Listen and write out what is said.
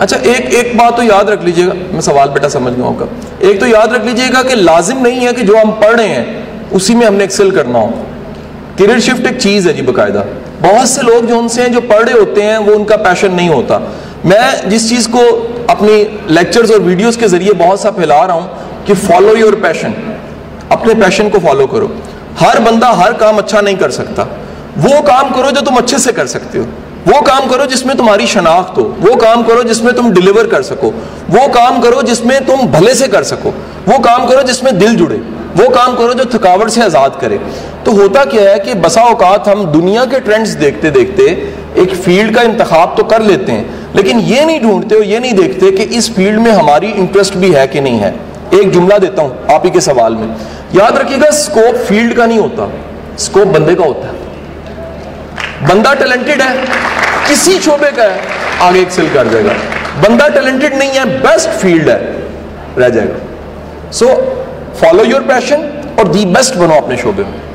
اچھا ایک ایک بات تو یاد رکھ لیجیے گا، میں سوال بیٹا سمجھ گیا کا۔ ایک تو یاد رکھ لیجیے گا کہ لازم نہیں ہے کہ جو ہم پڑھ رہے ہیں، اسی میں ہم نے ایکسل کرنا ہو۔ کیریئر شفٹ ایک چیز ہے جی باقاعدہ۔ بہت سے لوگ جو ان سے ہیں، جو پڑھ رہے ہوتے ہیں، وہ ان کا پیشن نہیں ہوتا۔ میں جس چیز کو اپنی لیکچرز اور ویڈیوز کے ذریعے بہت سا پھیلا رہا ہوں کہ فالو یور پیشن اپنے پیشن کو فالو کرو۔ ہر بندہ ہر کام اچھا نہیں کر سکتا۔ وہ کام کرو جو تم اچھے سے کر سکتے ہو۔ وہ کام کرو جس میں تمہاری شناخت ہو، وہ کام کرو جس میں تم ڈلیور کر سکو، وہ کام کرو جس میں تم بھلے سے کر سکو، وہ کام کرو جس میں دل جڑے، وہ کام کرو جو تھکاوٹ سے آزاد کرے۔ تو ہوتا کیا ہے کہ بسا اوقات ہم دنیا کے ٹرینڈز دیکھتے دیکھتے ایک فیلڈ کا انتخاب تو کر لیتے ہیں، لیکن یہ نہیں ڈھونڈتے ہو یہ نہیں دیکھتے کہ اس فیلڈ میں ہماری انٹرسٹ بھی ہے کہ نہیں ہے۔ ایک جملہ دیتا ہوں آپ ہی کے سوال میں۔ یاد رکھیے گا اسکوپ فیلڈ کا نہیں ہوتا اسکوپ بندے کا ہوتا ہے۔ بندہ ٹیلنٹڈ ہے کسی شعبے کا ہے، آگے ایکسل کر جائے گا۔ بندہ ٹیلنٹڈ نہیں ہے بیسٹ فیلڈ ہے، رہ جائے گا۔ سو فالو یور پیشن اور دی بیسٹ بنو اپنے شعبے میں۔